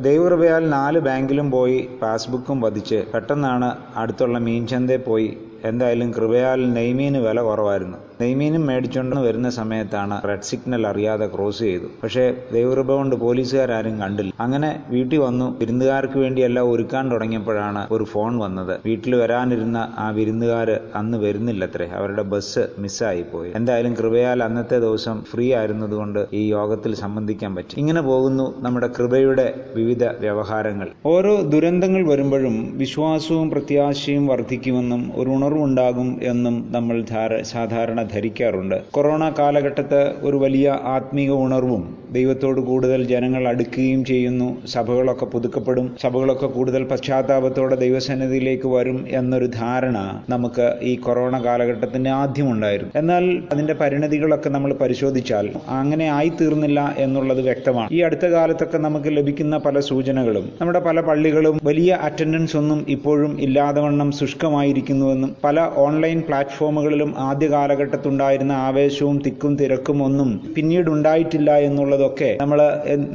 ദൈവകൃപയാൽ നാല് ബാങ്കിലും പോയി പാസ്ബുക്കും വധിച്ച് പെട്ടെന്നാണ് അടുത്തുള്ള മീൻചന്തയിൽ പോയി. എന്തായാലും കൃപയാൽ നെയ്മീന് വില കുറവായിരുന്നു. നെയ്മീനും മേടിച്ചുകൊണ്ട് വരുന്ന സമയത്താണ് റെഡ് സിഗ്നൽ അറിയാതെ ക്രോസ് ചെയ്തു. പക്ഷേ ദൈവകൃപ പോലീസുകാരും കണ്ടില്ല. അങ്ങനെ വീട്ടിൽ വന്നു. വിരുന്നുകാർക്ക് വേണ്ടി എല്ലാം ഒരുക്കാൻ തുടങ്ങിയപ്പോഴാണ് ഒരു ഫോൺ വന്നത്. വീട്ടിൽ വരാനിരുന്ന ആ വിരുന്നുകാര് അന്ന് വരുന്നില്ലത്രേ. അവരുടെ ബസ് മിസ്സായി പോയി. എന്തായാലും കൃപയാൽ അന്നത്തെ ദിവസം ഫ്രീ ആയിരുന്നതുകൊണ്ട് ഈ യോഗത്തിൽ സംബന്ധിക്കാൻ പറ്റി. ഇങ്ങനെ പോകുന്നു നമ്മുടെ കൃപയുടെ വിവിധ വ്യവഹാരങ്ങൾ. ഓരോ ദുരന്തങ്ങൾ വരുമ്പോഴും വിശ്വാസവും പ്രത്യാശയും വർദ്ധിക്കുമെന്നും ഒരു ഉണർവുണ്ടാകും എന്നും നമ്മൾ സാധാരണ ധരിക്കാറുണ്ട്. കൊറോണ കാലഘട്ടത്ത് ഒരു വലിയ ആത്മീക ഉണർവും ദൈവത്തോട് കൂടുതൽ ജനങ്ങൾ അടുക്കുകയും ചെയ്യുന്നു. സഭകളൊക്കെ പുതുക്കപ്പെടും. സഭകളൊക്കെ കൂടുതൽ പശ്ചാത്താപത്തോടെ ദൈവസന്നിധിയിലേക്ക് വരും എന്നൊരു ധാരണ നമുക്ക് ഈ കൊറോണ കാലഘട്ടത്തിന്റെ ആദ്യം ഉണ്ടായിരുന്നു എന്നാൽ അതിന്റെ പരിണതികളൊക്കെ നമ്മൾ പരിശോധിച്ചാൽ അങ്ങനെ ആയിത്തീർന്നില്ല എന്നുള്ളത് വ്യക്തമാണ്. ഈ അടുത്ത കാലത്തൊക്കെ നമുക്ക് ലഭിക്കുന്ന പല സൂചനകളും നമ്മുടെ പല പള്ളികളും വലിയ അറ്റൻഡൻസ് ഒന്നും ഇപ്പോഴും ഇല്ലാതെ വണ്ണം ശുഷ്കമായിരിക്കുന്നുവെന്നും പല ഓൺലൈൻ പ്ലാറ്റ്ഫോമുകളിലും ആദ്യ കാലഘട്ടത്തുണ്ടായിരുന്ന ആവേശവും തിക്കും തിരക്കും ഒന്നും പിന്നീട് ഉണ്ടായിട്ടില്ല എന്നുള്ളതൊക്കെ നമ്മൾ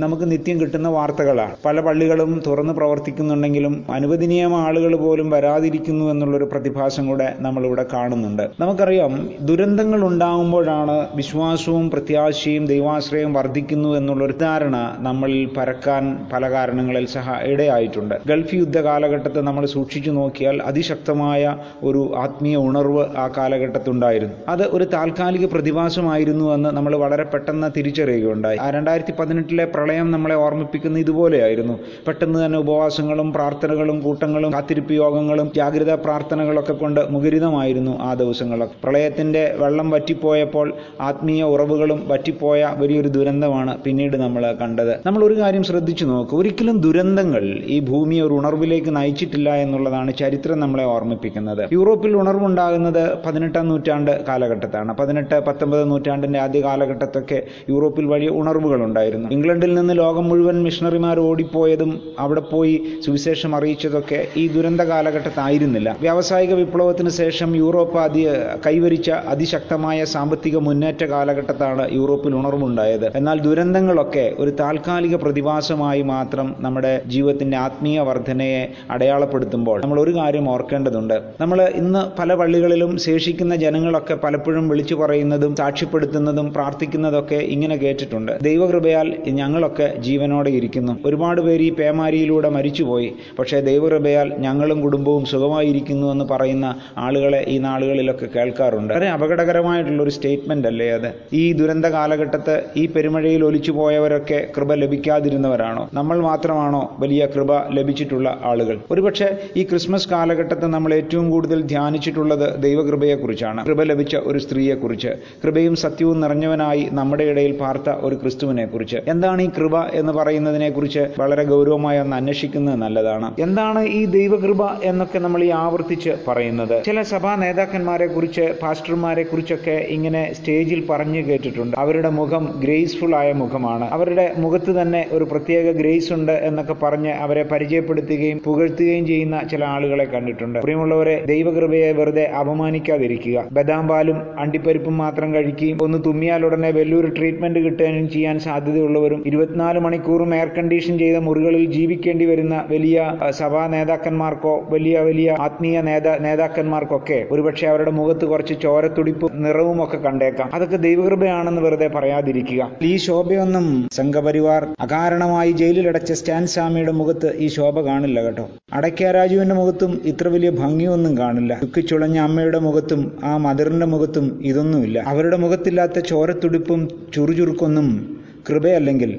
നമുക്ക് നിത്യം കിട്ടുന്ന വാർത്തകളാണ്. പല പള്ളികളും തുറന്ന് പ്രവർത്തിക്കുന്നുണ്ടെങ്കിലും അനുവദനീയമായ ആളുകൾ പോലും വരാതിരിക്കുന്നു എന്നുള്ളൊരു പ്രതിഭാസം കൂടെ നമ്മളിവിടെ കാണുന്നുണ്ട്. നമുക്കറിയാം ദുരന്തങ്ങൾ ഉണ്ടാകുമ്പോഴാണ് വിശ്വാസവും പ്രത്യാശയും ദൈവാശ്രയം വർദ്ധിക്കുന്നു എന്നുള്ളൊരു ധാരണ നമ്മളിൽ പരക്കാൻ പല കാരണങ്ങളിൽ സഹ ഇടയായിട്ടുണ്ട്. ഗൾഫ് യുദ്ധ കാലഘട്ടത്തെ നമ്മൾ സൂക്ഷിച്ചു നോക്കിയാൽ അതിശക്തമായ ഒരു ആത്മീയ ഉണർവ് ആ കാലഘട്ടത്തുണ്ടായിരുന്നു. അത് ഒരു താൽക്കാലിക പ്രതിഭാസമായിരുന്നു എന്ന് നമ്മൾ വളരെ പെട്ടെന്ന് തിരിച്ചറിയുകയുണ്ടായി. രണ്ടായിരത്തി പതിനെട്ടിലെ പ്രളയം നമ്മളെ ഓർമ്മിപ്പിക്കുന്ന ഇതുപോലെയായിരുന്നു. പെട്ടെന്ന് തന്നെ ഉപവാസങ്ങളും പ്രാർത്ഥനകളും കൂട്ടങ്ങളും കാത്തിരിപ്പ് യോഗങ്ങളും ജാഗ്രതാ പ്രാർത്ഥനകളൊക്കെ കൊണ്ട് മുഖരിതമായിരുന്നു ആ ദിവസങ്ങളൊക്കെ. പ്രളയത്തിന്റെ വെള്ളം വറ്റിപ്പോയപ്പോൾ ആത്മീയ ഉറവുകളും വറ്റിപ്പോയ വലിയൊരു ദുരന്തമാണ് പിന്നീട് നമ്മൾ കണ്ടത്. നമ്മൾ ഒരു കാര്യം ശ്രദ്ധിച്ചു നോക്കുക ഒരിക്കലും ദുരന്തങ്ങൾ ഈ ഭൂമിയെ ഒരു ഉണർവിലേക്ക് നയിച്ചിട്ടില്ല എന്നുള്ളതാണ് ചരിത്രം നമ്മളെ ഓർമ്മിപ്പിക്കുന്നത്. യൂറോപ്പിൽ ഉണർവുണ്ടാകുന്നത് പതിനെട്ടാം നൂറ്റാണ്ട് കാലഘട്ടത്താണ്. പതിനെട്ട് പത്തൊമ്പത് നൂറ്റാണ്ടിന്റെ ആദ്യ കാലഘട്ടത്തൊക്കെ യൂറോപ്പിൽ വലിയ ഉണർവുകളുണ്ടായിരുന്നു. ഇംഗ്ലണ്ടിൽ നിന്ന് ലോകം മുഴുവൻ മിഷണറിമാർ ഓടിപ്പോയതും അവിടെ പോയി സുവിശേഷം അറിയിച്ചതൊക്കെ ഈ ദുരന്ത കാലഘട്ടത്തായിരുന്നില്ല. വ്യാവസായിക വിപ്ലവത്തിന് ശേഷം യൂറോപ്പ് അതി കൈവരിച്ച അതിശക്തമായ സാമ്പത്തിക മുന്നേറ്റ കാലഘട്ടത്താണ് യൂറോപ്പിൽ ഉണർവുണ്ടായത്. എന്നാൽ ദുരന്തങ്ങളൊക്കെ ഒരു താൽക്കാലിക പ്രതിഭാസമായി മാത്രം നമ്മുടെ ജീവിതത്തിന്റെ ആത്മീയ വർധനയെ അടയാളപ്പെടുത്തുമ്പോൾ നമ്മൾ ഒരു കാര്യം ഓർക്കേണ്ടതുണ്ട്. നമ്മൾ ഇന്ന് പല പള്ളികളിലും ശേഷിക്കുന്ന ജനങ്ങളൊക്കെ പലപ്പോഴും വിളിച്ചു പറയുന്നതും സാക്ഷ്യപ്പെടുത്തുന്നതും പ്രാർത്ഥിക്കുന്നതൊക്കെ ഇങ്ങനെ കേട്ടിട്ടുണ്ട്. ദൈവകൃപയാൽ ഞങ്ങളൊക്കെ ജീവനോടെ ഇരിക്കുന്നു. ഒരുപാട് പേര് ഈ പേമാരിയിലൂടെ മരിച്ചുപോയി. പക്ഷേ ദൈവകൃപയാൽ ഞങ്ങളും കുടുംബവും സുഖമായിരിക്കുന്നു എന്ന് പറയുന്ന ആളുകളെ ഈ നാളുകളിലൊക്കെ കേൾക്കാറുണ്ട്. വളരെ അപകടകരമായിട്ടുള്ള ഒരു സ്റ്റേറ്റ്മെന്റ് അല്ലേ അത്? ഈ ദുരന്ത കാലഘട്ടത്ത് ഈ പെരുമഴയിൽ ഒലിച്ചു പോയവരൊക്കെ കൃപ ലഭിക്കാതിരുന്നവരാണോ? നമ്മൾ മാത്രമാണോ വലിയ കൃപ ലഭിച്ചിട്ടുള്ള ആളുകൾ? ഒരുപക്ഷെ ഈ ക്രിസ്മസ് കാലഘട്ടത്ത് നമ്മൾ ഏറ്റവും കൂടുതൽ ധ്യാനിച്ചിട്ടുള്ളത് ദൈവകൃപയെക്കുറിച്ചാണ്. കൃപ ലഭിച്ച ഒരു സ്ത്രീയെക്കുറിച്ച് കൃപയും സത്യവും നിറഞ്ഞവനായി നമ്മുടെ ഇടയിൽ പാർത്ത ഒരു ക്രിസ്തുവിനെ കുറിച്ച് എന്താണ് ഈ കൃപ എന്ന് പറയുന്നതിനെ കുറിച്ച് വളരെ ഗൗരവമായി ഒന്ന് അന്വേഷിക്കുന്നത് നല്ലതാണ്. എന്താണ് ഈ ദൈവകൃപ എന്നൊക്കെ നമ്മൾ ഈ ആവർത്തിച്ച് പറയുന്നത്? ചില സഭാ നേതാക്കന്മാരെ കുറിച്ച് പാസ്റ്റർമാരെ കുറിച്ചൊക്കെ ഇങ്ങനെ സ്റ്റേജിൽ പറഞ്ഞു കേട്ടിട്ടുണ്ട്. അവരുടെ മുഖം ഗ്രേസ്ഫുൾ ആയ മുഖമാണ്. അവരുടെ മുഖത്ത് തന്നെ ഒരു പ്രത്യേക ഗ്രേസ് ഉണ്ട് എന്നൊക്കെ പറഞ്ഞ് അവരെ പരിചയപ്പെടുത്തുകയും പുകഴ്ത്തുകയും ചെയ്യുന്ന ചില ആളുകളെ കണ്ടിട്ടുണ്ട്. പ്രിയമുള്ളവരെ ദൈവകൃപയെ വെറുതെ അപമാനിക്കാതിരിക്കുക. ബദാം പാലും അണ്ടിപ്പരിപ്പും മാത്രം കഴിക്കുകയും ഒന്ന് തുമ്മിയാൽ ഉടനെ വലിയൊരു ട്രീറ്റ്മെന്റ് കിട്ടാനും ചെയ്യാൻ സാധ്യതയുള്ളവരും ഇരുപത്തിനാല് മണിക്കൂറും എയർ കണ്ടീഷൻ ചെയ്ത മുറികളിൽ ജീവിക്കേണ്ടി വരുന്ന വലിയ സഭാ നേതാക്കന്മാർക്കോ വലിയ വലിയ ആത്മീയ നേതാ നേതാക്കന്മാർക്കൊക്കെ ഒരുപക്ഷെ അവരുടെ മുഖത്ത് കുറച്ച് ചോരത്തുടിപ്പും നിറവും ഒക്കെ കണ്ടേക്കാം. അതൊക്കെ ദൈവകൃപയാണെന്ന് വെറുതെ പറയാതിരിക്കുക. ഈ ശോഭയൊന്നും സംഘപരിവാർ അകാരണമായി ജയിലിലടച്ച സ്റ്റാൻ സ്വാമിയുടെ മുഖത്ത് ഈ ശോഭ കാണില്ല കേട്ടോ. അടയ്ക്ക രാജുവിന്റെ മുഖത്തും ഇത്ര വലിയ ഭംഗിയൊന്നും കാണില്ല. ദുഃഖിച്ചുളഞ്ഞ അമ്മയുടെ മുഖത്തും ആ മദറിന്റെ മുഖത്തും ഇതൊന്നുമില്ല. അവരുടെ മുഖത്തില്ലാത്ത ചോരത്തുടിപ്പും ചുറുചുറുക്കൊന്നും കൃപയല്ലെങ്കിൽ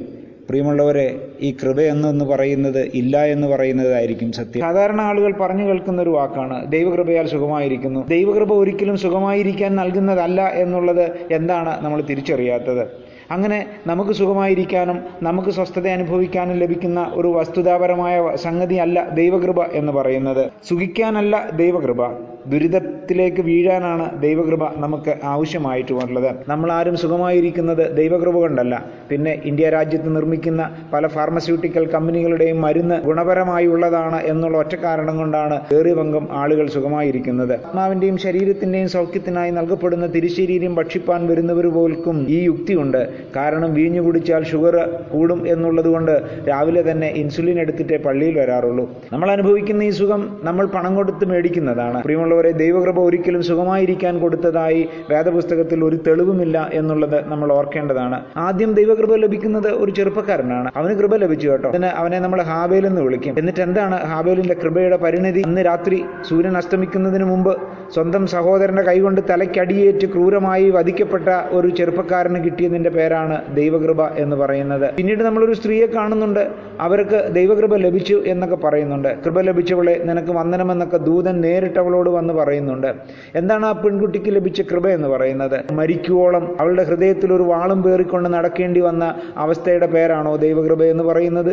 പ്രിയമുള്ളവരെ ഈ കൃപയെന്നൊന്ന് പറയുന്നത് ഇല്ല എന്ന് പറയുന്നതായിരിക്കും സത്യം. സാധാരണ ആളുകൾ പറഞ്ഞു കേൾക്കുന്ന ഒരു വാക്കാണ് ദൈവകൃപയാൽ സുഖമായിരിക്കുന്നു. ദൈവകൃപ ഒരിക്കലും സുഖമായിരിക്കാൻ നൽകുന്നതല്ല എന്നുള്ളത് എന്താണ് നമ്മൾ തിരിച്ചറിയാത്തത്? അങ്ങനെ നമുക്ക് സുഖമായിരിക്കാനും നമുക്ക് സ്വസ്ഥത അനുഭവിക്കാനും ലഭിക്കുന്ന ഒരു വസ്തുതാപരമായ സംഗതിയല്ല ദൈവകൃപ എന്ന് പറയുന്നത്. സുഖിക്കാനല്ല ദൈവകൃപ. ദുരിതത്തിലേക്ക് വീഴാനാണ് ദൈവകൃപ നമുക്ക് ആവശ്യമായിട്ടുള്ളത്. നമ്മൾ ആരും സുഖമായിരിക്കുന്നത് ദൈവകൃപ കൊണ്ടല്ല. പിന്നെ ഇന്ത്യ രാജ്യത്ത് നിർമ്മിക്കുന്ന പല ഫാർമസ്യൂട്ടിക്കൽ കമ്പനികളുടെയും മരുന്ന് ഗുണപരമായി ഉള്ളതാണ് എന്നുള്ള ഒറ്റ കാരണം കൊണ്ടാണ് ഏറിയ പങ്കും ആളുകൾ സുഖമായിരിക്കുന്നത്. ആത്മാവിന്റെയും ശരീരത്തിന്റെയും സൗഖ്യത്തിനായി നൽകപ്പെടുന്ന തിരിശരീരം ഭക്ഷിപ്പാൻ വരുന്നവർ പോൽക്കും ഈ യുക്തിയുണ്ട്. കാരണം വീഞ്ഞു കുടിച്ചാൽ ഷുഗർ കൂടും എന്നുള്ളതുകൊണ്ട് രാവിലെ തന്നെ ഇൻസുലിൻ എടുത്തിട്ടേ പള്ളിയിൽ വരാറുള്ളൂ. നമ്മൾ അനുഭവിക്കുന്ന ഈ സുഖം നമ്മൾ പണം കൊടുത്ത് മേടിക്കുന്നതാണ്. പ്രിയമുള്ളവരെ ദൈവകൃപ ഒരിക്കലും സുഖമായിരിക്കാൻ കൊടുത്തതായി വേദപുസ്തകത്തിൽ ഒരു തെളിവുമില്ല എന്നുള്ളത് നമ്മൾ ഓർക്കേണ്ടതാണ്. ആദ്യം ദൈവകൃപ ലഭിക്കുന്നത് ഒരു ചെറുപ്പക്കാരനാണ്. അവന് കൃപ ലഭിച്ചു കേട്ടോ. അതിന് അവനെ നമ്മൾ ഹാബേൽ എന്ന് വിളിക്കും. എന്നിട്ട് എന്താണ് ഹാബേലിന്റെ കൃപയുടെ പരിണിതി? അന്ന് രാത്രി സൂര്യൻ അസ്തമിക്കുന്നതിന് മുമ്പ് സ്വന്തം സഹോദരന്റെ കൈകൊണ്ട് തലയ്ക്കടിയേറ്റ് ക്രൂരമായി വധിക്കപ്പെട്ട ഒരു ചെറുപ്പക്കാരന് കിട്ടിയതിന്റെ പേരാണ് ദൈവകൃപ എന്ന് പറയുന്നത്. പിന്നീട് നമ്മളൊരു സ്ത്രീയെ കാണുന്നുണ്ട്. അവർക്ക് ദൈവകൃപ ലഭിച്ചു എന്നൊക്കെ പറയുന്നുണ്ട്. കൃപ ലഭിച്ചവളെ നിനക്ക് വന്ദനമെന്നൊക്കെ ദൂതൻ നേരിട്ട് അവളോട് വന്ന് പറയുന്നുണ്ട്. എന്താണ് ആ പെൺകുട്ടിക്ക് ലഭിച്ച കൃപ എന്ന് പറയുന്നത്? മരിക്കുവോളം അവളുടെ ഹൃദയത്തിൽ ഒരു വാളും പേറിക്കൊണ്ട് നടക്കേണ്ടി വന്ന അവസ്ഥയുടെ പേരാണോ ദൈവകൃപ എന്ന് പറയുന്നത്?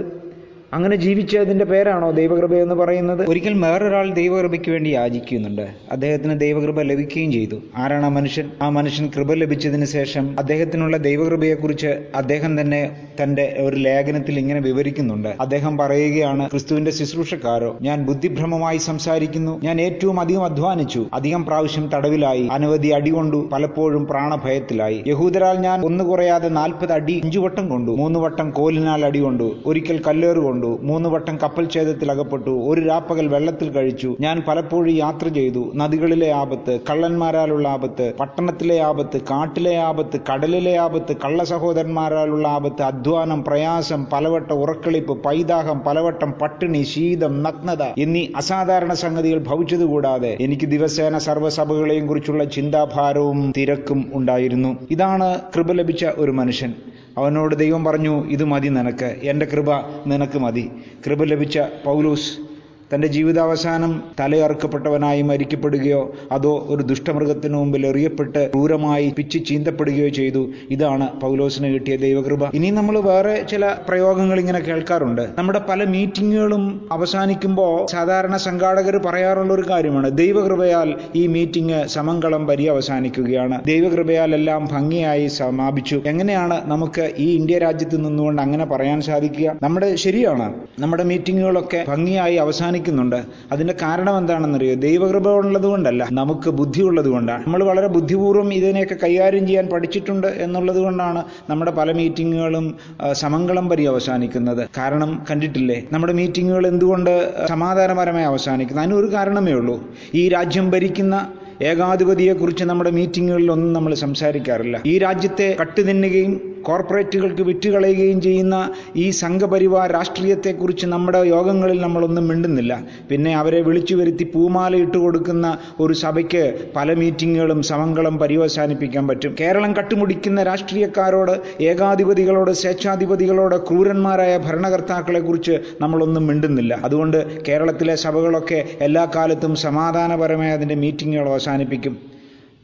അങ്ങനെ ജീവിച്ചതിന്റെ പേരാണോ ദൈവകൃപ എന്ന് പറയുന്നത്? ഒരിക്കൽ വേറൊരാൾ ദൈവകൃപയ്ക്ക് വേണ്ടി യാചിക്കുന്നുണ്ട്. അദ്ദേഹത്തിന് ദൈവകൃപ ലഭിക്കുകയും ചെയ്തു. ആരാണ് ആ മനുഷ്യൻ? ആ മനുഷ്യൻ കൃപ ലഭിച്ചതിന് ശേഷം അദ്ദേഹത്തിനുള്ള ദൈവകൃപയെക്കുറിച്ച് അദ്ദേഹം തന്നെ തന്റെ ഒരു ലേഖനത്തിൽ ഇങ്ങനെ വിവരിക്കുന്നുണ്ട്. അദ്ദേഹം പറയുകയാണ് ക്രിസ്തുവിന്റെ ശുശ്രൂഷക്കാരോ ഞാൻ ബുദ്ധിഭ്രമമായി സംസാരിക്കുന്നു. ഞാൻ ഏറ്റവും അധികം അധ്വാനിച്ചു. അധികം പ്രാവശ്യം തടവിലായി. അനവധി അടി കൊണ്ടു പലപ്പോഴും പ്രാണഭയത്തിലായി. യഹൂദരാൽ ഞാൻ ഒന്ന് കുറയാതെ നാൽപ്പത് അടി അഞ്ചു വട്ടം കൊണ്ടു. മൂന്ന് വട്ടം കോലിനാൽ അടി കൊണ്ടു. ഒരിക്കൽ കല്ലേറ് മൂന്ന് വട്ടം കപ്പൽ ഛേദത്തിൽ അകപ്പെട്ടു. ഒരു രാപ്പകൽ വെള്ളത്തിൽ കഴിച്ചു. ഞാൻ പലപ്പോഴും യാത്ര ചെയ്തു. നദികളിലെ ആപത്ത് കള്ളന്മാരാലുള്ള ആപത്ത് പട്ടണത്തിലെ ആപത്ത് കാട്ടിലെ ആപത്ത് കടലിലെ ആപത്ത് കള്ള സഹോദരന്മാരാലുള്ള ആപത്ത് അധ്വാനം പ്രയാസം പലവട്ടം ഉറക്കളിപ്പ് പൈതാഹം പലവട്ടം പട്ടിണി ശീതം നഗ്നത എന്നീ അസാധാരണ സംഗതികൾ ഭവിച്ചതുകൂടാതെ എനിക്ക് ദിവസേന സർവസഭകളെയും കുറിച്ചുള്ള ചിന്താഭാരവും തിരക്കും ഉണ്ടായിരുന്നു. ഇതാണ് കൃപ ലഭിച്ച ഒരു മനുഷ്യൻ. അവനോട് ദൈവം പറഞ്ഞു ഇത് മതി നിനക്ക്. എന്റെ കൃപ നിനക്ക് മതി. കൃപ ലഭിച്ച പൗലൂസ് തന്റെ ജീവിതാവസാനം തലയറുക്കപ്പെട്ടവനായി മരിക്കപ്പെടുകയോ അതോ ഒരു ദുഷ്ടമൃഗത്തിനു മുമ്പിൽ എറിയപ്പെട്ട് ക്രൂരമായി പിച്ച് ചീന്തപ്പെടുകയോ ചെയ്തു. ഇതാണ് പൗലോസിന് കിട്ടിയ ദൈവകൃപ. ഇനി നമ്മൾ വേറെ ചില പ്രയോഗങ്ങൾ ഇങ്ങനെ കേൾക്കാറുണ്ട്. നമ്മുടെ പല മീറ്റിങ്ങുകളും അവസാനിക്കുമ്പോൾ സാധാരണ സംഘാടകർ പറയാറുള്ള ഒരു കാര്യമാണ്. ദൈവകൃപയാൽ ഈ മീറ്റിംഗ് സമങ്കളം പര്യവസാനിക്കുകയാണ് ദൈവകൃപയാൽ എല്ലാം ഭംഗിയായി സമാപിച്ചു. എങ്ങനെയാണ് നമുക്ക് ഈ ഇന്ത്യ രാജ്യത്ത് നിന്നുകൊണ്ട് അങ്ങനെ പറയാൻ സാധിക്കുക? നമ്മുടെ ശരിയാണ്. നമ്മുടെ മീറ്റിങ്ങുകളൊക്കെ ഭംഗിയായി അവസാനിക്കുന്നുണ്ട് അതിന്റെ കാരണം എന്താണെന്നറിയോ? ദൈവകൃപ ഉള്ളത് കൊണ്ടല്ല നമുക്ക് ബുദ്ധി ഉള്ളത് കൊണ്ടാണ് നമ്മൾ വളരെ ബുദ്ധിപൂർവം ഇതിനെയൊക്കെ കൈകാര്യം ചെയ്യാൻ പഠിച്ചിട്ടുണ്ട് എന്നുള്ളത് കൊണ്ടാണ് നമ്മുടെ പല മീറ്റിങ്ങുകളും സമംഗളം പരി അവസാനിക്കുന്നത്. കാരണം കണ്ടിട്ടില്ലേ? നമ്മുടെ മീറ്റിങ്ങുകൾ എന്തുകൊണ്ട് സമാധാനപരമായി അവസാനിക്കുന്നത്? അതിനൊരു കാരണമേ ഉള്ളൂ. ഈ രാജ്യം ഭരിക്കുന്ന ഏകാധിപതിയെക്കുറിച്ച് നമ്മുടെ മീറ്റിങ്ങുകളിലൊന്നും നമ്മൾ സംസാരിക്കാറില്ല. ഈ രാജ്യത്തെ കട്ടുതിന്നുകയും കോർപ്പറേറ്റുകൾക്ക് വിറ്റുകളയുകയും ചെയ്യുന്ന ഈ സംഘപരിവാർ രാഷ്ട്രീയത്തെക്കുറിച്ച് നമ്മുടെ യോഗങ്ങളിൽ നമ്മളൊന്നും മിണ്ടുന്നില്ല. പിന്നെ അവരെ വിളിച്ചു വരുത്തി പൂമാല ഇട്ട് കൊടുക്കുന്ന ഒരു സഭയ്ക്ക് പല മീറ്റിങ്ങുകളും സമങ്കളം പര്യവസാനിപ്പിക്കാൻ പറ്റും. കേരളം കട്ടുമുടിക്കുന്ന രാഷ്ട്രീയക്കാരോട് ഏകാധിപതികളോട് സ്വേച്ഛാധിപതികളോട് ക്രൂരന്മാരായ ഭരണകർത്താക്കളെ കുറിച്ച് നമ്മളൊന്നും മിണ്ടുന്നില്ല. അതുകൊണ്ട് കേരളത്തിലെ സഭകളൊക്കെ എല്ലാ കാലത്തും സമാധാനപരമായി അതിന്റെ മീറ്റിങ്ങുകൾ അവസാനിപ്പിക്കും.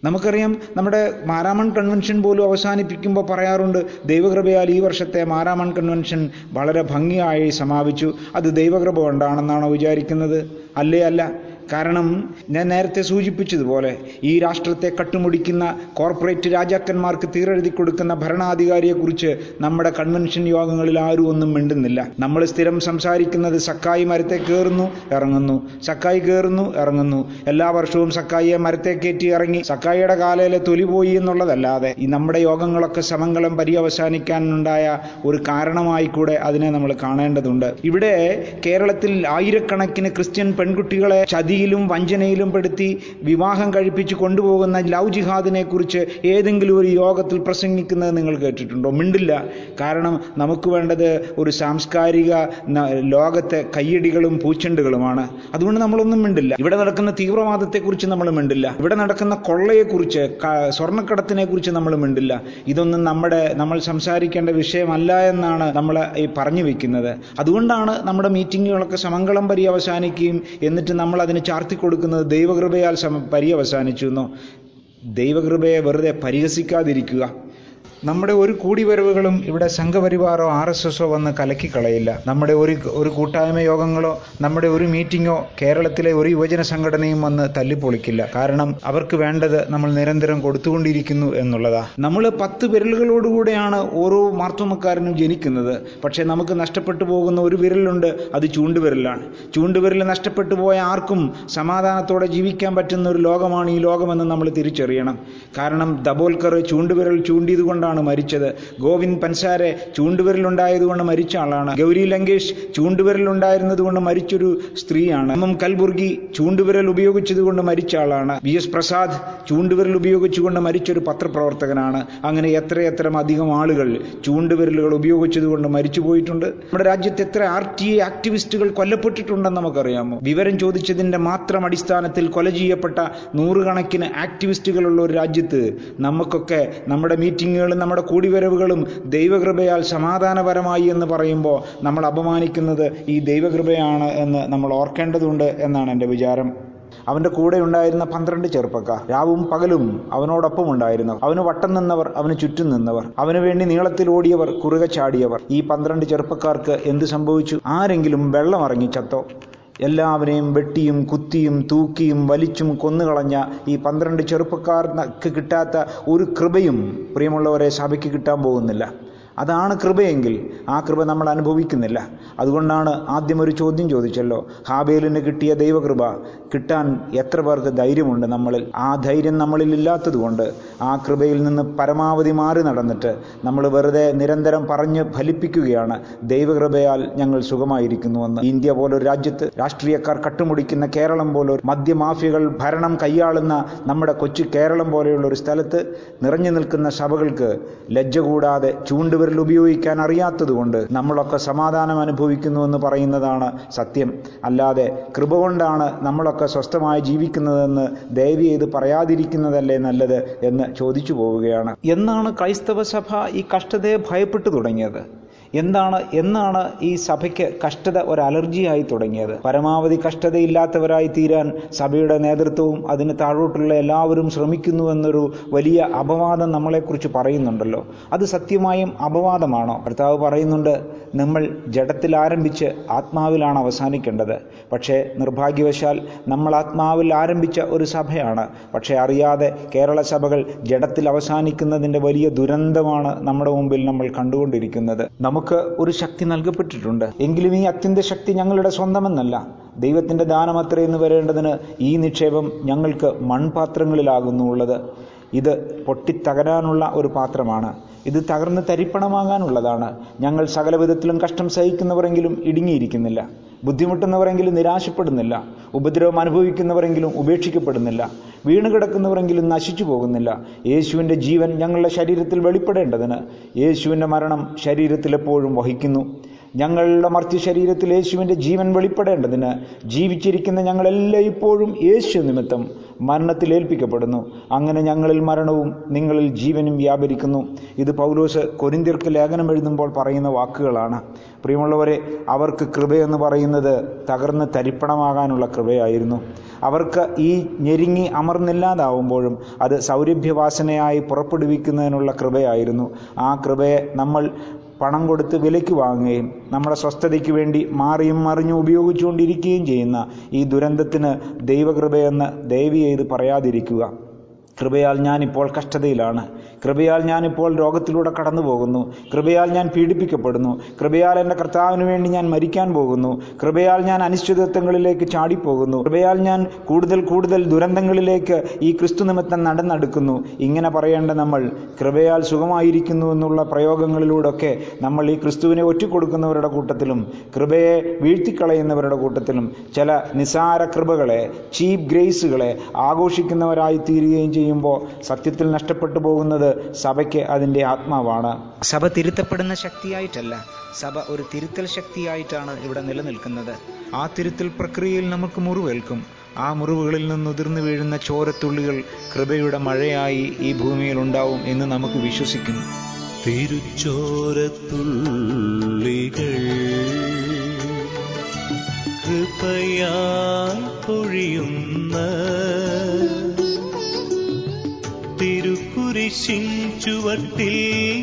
നമുക്കറിയാം നമ്മുടെ മാരാമൺ കൺവെൻഷൻ പോലും അവസാനിപ്പിക്കുമ്പോൾ പറയാറുണ്ട് ദൈവകൃപയാൽ ഈ വർഷത്തെ മാരാമൺ കൺവെൻഷൻ വളരെ ഭംഗിയായി സമാപിച്ചു. അത് ദൈവകൃപ കൊണ്ടാണെന്നാണോ വിചാരിക്കുന്നത്? അല്ലേ അല്ല. കാരണം ഞാൻ നേരത്തെ സൂചിപ്പിച്ചതുപോലെ ഈ രാഷ്ട്രത്തെ കട്ടുമുടിക്കുന്ന കോർപ്പറേറ്റ് രാജാക്കന്മാർക്ക് തീരെഴുതി കൊടുക്കുന്ന ഭരണാധികാരിയെക്കുറിച്ച് നമ്മുടെ കൺവെൻഷൻ യോഗങ്ങളിൽ ആരും ഒന്നും മിണ്ടുന്നില്ല. നമ്മൾ സ്ഥിരം സംസാരിക്കുന്നത് സക്കായി മരത്തെ കയറുന്നു ഇറങ്ങുന്നു. സക്കായി കയറുന്നു ഇറങ്ങുന്നു. എല്ലാ വർഷവും സക്കായിയെ മരത്തെ കയറ്റി ഇറങ്ങി സക്കായിയുടെ കാലയിലെ തൊലി പോയി എന്നുള്ളതല്ലാതെ ഈ നമ്മുടെ യോഗങ്ങളൊക്കെ സമങ്കലം പര്യവസാനിക്കാനുണ്ടായ ഒരു കാരണമായി കൂടെ അതിനെ നമ്മൾ കാണേണ്ടതുണ്ട്. ഇവിടെ കേരളത്തിൽ ആയിരക്കണക്കിന് ക്രിസ്ത്യൻ പെൺകുട്ടികളെ ചതിയിലും വഞ്ചനയിലും പെടുത്തി വിവാഹം കഴിപ്പിച്ച് കൊണ്ടുപോകുന്ന ലവ് ജിഹാദിനെ കുറിച്ച് ഏതെങ്കിലും ഒരു യോഗത്തിൽ പ്രസംഗിക്കുന്നത് നിങ്ങൾ കേട്ടിട്ടുണ്ടോ? മിണ്ടില്ല. കാരണം നമുക്ക് വേണ്ടത് ഒരു സാംസ്കാരിക ലോകത്തെ കയ്യടികളും പൂച്ചെണ്ടുകളുമാണ്. അതുകൊണ്ട് നമ്മളൊന്നും മിണ്ടില്ല. ഇവിടെ നടക്കുന്ന തീവ്രവാദത്തെക്കുറിച്ച് നമ്മൾ മിണ്ടില്ല. ഇവിടെ നടക്കുന്ന കൊള്ളയെക്കുറിച്ച് സ്വർണക്കടത്തിനെ കുറിച്ച് നമ്മൾ മിണ്ടില്ല. ഇതൊന്നും നമ്മുടെ നമ്മൾ സംസാരിക്കേണ്ട വിഷയമല്ല എന്നാണ് നമ്മൾ ഈ പറഞ്ഞു വെക്കുന്നത്. അതുകൊണ്ടാണ് നമ്മുടെ മീറ്റിങ്ങുകളൊക്കെ സമങ്കളം പര്യവസാനിക്കുകയും എന്നിട്ട് നമ്മൾ അതിന് ചാർത്തി കൊടുക്കുന്നത് ദൈവകൃപയാൽ സമ എന്നോ ദൈവകൃപയെ വെറുതെ പരിഹസിക്കാതിരിക്കുക. നമ്മുടെ ഒരു കൂടിവരവുകളും ഇവിടെ സംഘപരിവാറോ ആർ എസ് എസോ വന്ന് കലക്കിക്കളയില്ല. നമ്മുടെ ഒരു ഒരു കൂട്ടായ്മ യോഗങ്ങളോ നമ്മുടെ ഒരു മീറ്റിങ്ങോ കേരളത്തിലെ ഒരു യുവജന സംഘടനയും വന്ന് തല്ലിപ്പൊളിക്കില്ല. കാരണം അവർക്ക് വേണ്ടത് നമ്മൾ നിരന്തരം കൊടുത്തുകൊണ്ടിരിക്കുന്നു എന്നുള്ളതാ. നമ്മൾ പത്ത് വിരലുകളോടുകൂടെയാണ് ഓരോ മാർത്തോമക്കാരനും ജനിക്കുന്നത്. പക്ഷേ നമുക്ക് നഷ്ടപ്പെട്ടു പോകുന്ന ഒരു വിരലുണ്ട് അത് ചൂണ്ടുവിരലാണ്. ചൂണ്ടുവിരൽ നഷ്ടപ്പെട്ടു പോയ ആർക്കും സമാധാനത്തോടെ ജീവിക്കാൻ പറ്റുന്ന ഒരു ലോകമാണ് ഈ ലോകമെന്ന് നമ്മൾ തിരിച്ചറിയണം. കാരണം ദബോൽക്കർ ചൂണ്ടുവിരൽ ചൂണ്ടിയത് കൊണ്ടാണ് മരിച്ചത്. ഗോവിന്ദ് പൻസാരെ ചൂണ്ടുവിരലുണ്ടായതുകൊണ്ട് മരിച്ച ആളാണ്. ഗൗരി ലങ്കേഷ് ചൂണ്ടുവിരലുണ്ടായിരുന്നതുകൊണ്ട് മരിച്ചൊരു സ്ത്രീയാണ്. എം. എം. കൽബുർഗി ചൂണ്ടുവിരൽ ഉപയോഗിച്ചതുകൊണ്ട് മരിച്ച ആളാണ്. വി. എസ്. പ്രസാദ് ചൂണ്ടുവിരൽ ഉപയോഗിച്ചുകൊണ്ട് മരിച്ചൊരു പത്രപ്രവർത്തകനാണ്. അങ്ങനെ എത്രയെത്ര അധികം ആളുകൾ ചൂണ്ടുവിരലുകൾ ഉപയോഗിച്ചതുകൊണ്ട് മരിച്ചു പോയിട്ടുണ്ട്. നമ്മുടെ രാജ്യത്ത് എത്ര ആർ ടി ഐ ആക്ടിവിസ്റ്റുകൾ കൊല്ലപ്പെട്ടിട്ടുണ്ടെന്ന് നമുക്കറിയാമോ? വിവരം ചോദിച്ചതിന്റെ മാത്രം അടിസ്ഥാനത്തിൽ കൊല ചെയ്യപ്പെട്ട നൂറുകണക്കിന് ആക്ടിവിസ്റ്റുകളുള്ള ഒരു രാജ്യത്ത് നമുക്കൊക്കെ നമ്മുടെ മീറ്റിങ്ങുകളും നമ്മുടെ കൂടിവരവുകളും ദൈവകൃപയാൽ സമാധാനപരമായി എന്ന് പറയുമ്പോൾ നമ്മൾ അപമാനിക്കുന്നത് ഈ ദൈവകൃപയാണ് എന്ന് നമ്മൾ ഓർക്കേണ്ടതുണ്ട് എന്നാണ് എന്റെ വിചാരം. അവന്റെ കൂടെ ഉണ്ടായിരുന്ന പന്ത്രണ്ട് ചെറുപ്പക്കാർ രാവും പകലും അവനോടൊപ്പം ഉണ്ടായിരുന്നു അവന് വട്ടം നിന്നവർ അവന് ചുറ്റും നിന്നവർ അവന് വേണ്ടി നീളത്തിൽ ഓടിയവർ കുറുകെ ചാടിയവർ. ഈ പന്ത്രണ്ട് ചെറുപ്പക്കാർക്ക് എന്ത് സംഭവിച്ചു? ആരെങ്കിലും വെള്ളം ഇറങ്ങി ചത്തോ എല്ലാവരെയും വെട്ടിയും കുത്തിയും തൂക്കിയും വലിച്ചും കൊന്നുകളഞ്ഞ ഈ പന്ത്രണ്ട് ചെറുപ്പക്കാർക്ക് കിട്ടാത്ത ഒരു കൃപയും പ്രിയമുള്ളവരെ സഭയ്ക്ക് കിട്ടാൻ പോകുന്നില്ല. അതാണ് കൃപയെങ്കിൽ ആ കൃപ നമ്മൾ അനുഭവിക്കുന്നില്ല. അതുകൊണ്ടാണ് ആദ്യം ഒരു ചോദ്യം ചോദിച്ചല്ലോ ഹാബേലിന് കിട്ടിയ ദൈവകൃപ കിട്ടാൻ എത്ര പേർക്ക് ധൈര്യമുണ്ട് നമ്മളിൽ? ആ ധൈര്യം നമ്മളിൽ ഇല്ലാത്തതുകൊണ്ട് ആ കൃപയിൽ നിന്ന് പരമാവധി മാറി നടന്നിട്ട് നമ്മൾ വെറുതെ നിരന്തരം പറഞ്ഞ് ഫലിപ്പിക്കുകയാണ്. ദൈവകൃപയാൽ ഞങ്ങൾ സുഖമായിരിക്കുന്നുവെന്ന്. ഇന്ത്യ പോലൊരു രാജ്യത്ത് രാഷ്ട്രീയക്കാർ കട്ടുമുടിക്കുന്ന കേരളം പോലൊരു മദ്യമാഫിയകൾ ഭരണം കൈയാളുന്ന നമ്മുടെ കൊച്ചു കേരളം പോലെയുള്ള ഒരു സ്ഥലത്ത് നിറഞ്ഞു നിൽക്കുന്ന സഭകൾക്ക് ലജ്ജ കൂടാതെ ചൂണ്ടുവിരൽ ഉപയോഗിക്കാൻ അറിയാത്തതുകൊണ്ട് നമ്മളൊക്കെ സമാധാനം അനുഭവിക്കുന്നുവെന്ന് പറയുന്നതാണ് സത്യം. അല്ലാതെ കൃപ കൊണ്ടാണ് നമ്മളൊക്കെ സ്വസ്ഥമായി ജീവിക്കുന്നതെന്ന് ദയവ് ചെയ്ത് പറയാതിരിക്കുന്നതല്ലേ നല്ലത് എന്ന് ചോദിച്ചു പോവുകയാണ്. എന്നാണ് ക്രൈസ്തവ സഭ ഈ കഷ്ടതയെ ഭയപ്പെട്ടു തുടങ്ങിയത്. എന്താണ് എന്നാണ് ഈ സഭയ്ക്ക് കഷ്ടത ഒരു അലർജിയായി തുടങ്ങിയത്. പരമാവധി കഷ്ടതയില്ലാത്തവരായി തീരാൻ സഭയുടെ നേതൃത്വവും അതിന് താഴോട്ടുള്ള എല്ലാവരും ശ്രമിക്കുന്നു എന്നൊരു വലിയ അപവാദം നമ്മളെക്കുറിച്ച് പറയുന്നുണ്ടല്ലോ. അത് സത്യമായും അപവാദമാണോ? ഭർത്താവ് പറയുന്നുണ്ട് നമ്മൾ ജഡത്തിൽ ആരംഭിച്ച് ആത്മാവിലാണ് അവസാനിക്കേണ്ടത്. പക്ഷേ നിർഭാഗ്യവശാൽ നമ്മൾ ആത്മാവിൽ ആരംഭിച്ച ഒരു സഭയാണ്. പക്ഷേ അറിയാതെ കേരള സഭകൾ ജഡത്തിൽ അവസാനിക്കുന്നതിന്റെ വലിയ ദുരന്തമാണ് നമ്മുടെ മുമ്പിൽ നമ്മൾ കണ്ടുകൊണ്ടിരിക്കുന്നത്. നമുക്ക് ഒരു ശക്തി നൽകപ്പെട്ടിട്ടുണ്ട്. എങ്കിലും ഈ അത്യന്ത ശക്തി ഞങ്ങളുടെ സ്വന്തമെന്നല്ല. ദൈവത്തിന്റെ ദാനം എന്ന് വരേണ്ടതിന് ഈ നിക്ഷേപം ഞങ്ങൾക്ക് മൺപാത്രങ്ങളിലാകുന്നു ഉള്ളത് ഇത് പൊട്ടിത്തകരാനുള്ള ഒരു പാത്രമാണ്. ഇത് തകർന്ന് തരിപ്പണമാകാനുള്ളതാണ്. ഞങ്ങൾ സകല വിധത്തിലും കഷ്ടം സഹിക്കുന്നവരെങ്കിലും ഇടുങ്ങിയിരിക്കുന്നില്ല. ബുദ്ധിമുട്ടുന്നവരെങ്കിലും നിരാശപ്പെടുന്നില്ല. ഉപദ്രവം അനുഭവിക്കുന്നവരെങ്കിലും ഉപേക്ഷിക്കപ്പെടുന്നില്ല. വീണ് കിടക്കുന്നവരെങ്കിലും നശിച്ചു പോകുന്നില്ല. യേശുവിന്റെ ജീവൻ ഞങ്ങളുടെ ശരീരത്തിൽ വെളിപ്പെടേണ്ടതിന് യേശുവിന്റെ മരണം ശരീരത്തിൽ എപ്പോഴും വഹിക്കുന്നു. ഞങ്ങളുടെ മർത്യ ശരീരത്തിൽ യേശുവിന്റെ ജീവൻ വെളിപ്പെടേണ്ടതിന് ജീവിച്ചിരിക്കുന്ന ഞങ്ങളെല്ലാം ഇപ്പോഴും യേശു നിമിത്തം മരണത്തിൽ ഏൽപ്പിക്കപ്പെടുന്നു. അങ്ങനെ ഞങ്ങളിൽ മരണവും നിങ്ങളിൽ ജീവനും വ്യാപരിക്കുന്നു. ഇത് പൗലോസ് കൊരിന്തിർക്ക് ലേഖനം എഴുതുമ്പോൾ പറയുന്ന വാക്കുകളാണ്. പ്രിയമുള്ളവരെ അവർക്ക് കൃപയെന്ന് പറയുന്നത് തകർന്ന് തരിപ്പണമാകാനുള്ള കൃപയായിരുന്നു. അവർക്ക് ഈ ഞെരുങ്ങി അമർന്നില്ലാതാവുമ്പോഴും അത് സൗരഭ്യവാസനയായി പുറപ്പെടുവിക്കുന്നതിനുള്ള കൃപയായിരുന്നു. ആ കൃപയെ നമ്മൾ പണം കൊടുത്ത് വിലയ്ക്ക് വാങ്ങുകയും നമ്മുടെ സ്വസ്ഥതയ്ക്ക് വേണ്ടി മാറിയും മറിഞ്ഞും ഉപയോഗിച്ചുകൊണ്ടിരിക്കുകയും ചെയ്യുന്ന ഈ ദുരന്തത്തിന് ദൈവകൃപയെന്ന് ദയവ് ചെയ്ത് പറയാതിരിക്കുക. കൃപയാൽ ഞാനിപ്പോൾ കഷ്ടതയിലാണ്. കൃപയാൽ ഞാനിപ്പോൾ രോഗത്തിലൂടെ കടന്നു പോകുന്നു കൃപയാൽ ഞാൻ പീഡിപ്പിക്കപ്പെടുന്നു. കൃപയാൽ എന്റെ കർത്താവിന് വേണ്ടി ഞാൻ മരിക്കാൻ പോകുന്നു. കൃപയാൽ ഞാൻ അനിശ്ചിതത്വങ്ങളിലേക്ക് ചാടിപ്പോകുന്നു. കൃപയാൽ ഞാൻ കൂടുതൽ കൂടുതൽ ദുരന്തങ്ങളിലേക്ക് ഈ ക്രിസ്തു നിമിത്തം നടന്നെടുക്കുന്നു. ഇങ്ങനെ പറയേണ്ട നമ്മൾ കൃപയാൽ സുഖമായിരിക്കുന്നു എന്നുള്ള പ്രയോഗങ്ങളിലൂടെയൊക്കെ നമ്മൾ ഈ ക്രിസ്തുവിനെ ഒറ്റിക്കൊടുക്കുന്നവരുടെ കൂട്ടത്തിലും കൃപയെ വീഴ്ത്തിക്കളയുന്നവരുടെ കൂട്ടത്തിലും ചില നിസാര കൃപകളെ ചീപ്പ് ഗ്രേസുകളെ ആഘോഷിക്കുന്നവരായി തീരുകയും ചെയ്യുമ്പോൾ സത്യത്തിൽ നഷ്ടപ്പെട്ടു പോകുന്നത് സഭയ്ക്ക് അതിന്റെ ആത്മാവാണ്. സഭ തിരുത്തപ്പെടുന്ന ശക്തിയായിട്ടല്ല സഭ ഒരു തിരുത്തൽ ശക്തിയായിട്ടാണ് ഇവിടെ നിലനിൽക്കുന്നത്. ആ തിരുത്തൽ പ്രക്രിയയിൽ നമുക്ക് മുറിവേൽക്കും. ആ മുറിവുകളിൽ നിന്ന് ഉതിർന്നു വീഴുന്ന ചോരത്തുള്ളികൾ കൃപയുടെ മഴയായി ഈ ഭൂമിയിൽ ഉണ്ടാവും എന്ന് നമുക്ക് വിശ്വസിക്കും തിരുച്ചോരത്തുള്ളികൾ കൃപയാൽ പൊഴിയുന്ന ചുവട്ടിൽ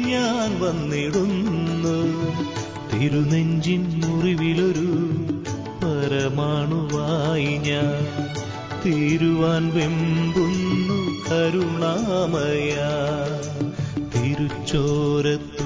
ഞാൻ വന്നിടുന്നു. തിരുനെഞ്ചിൻ മുറിവിലൊരു പരമാണുവായി ഞാൻ തീരുവാൻ വെമ്പുന്നു കരുണാമയ. തിരുച്ചോരത്തു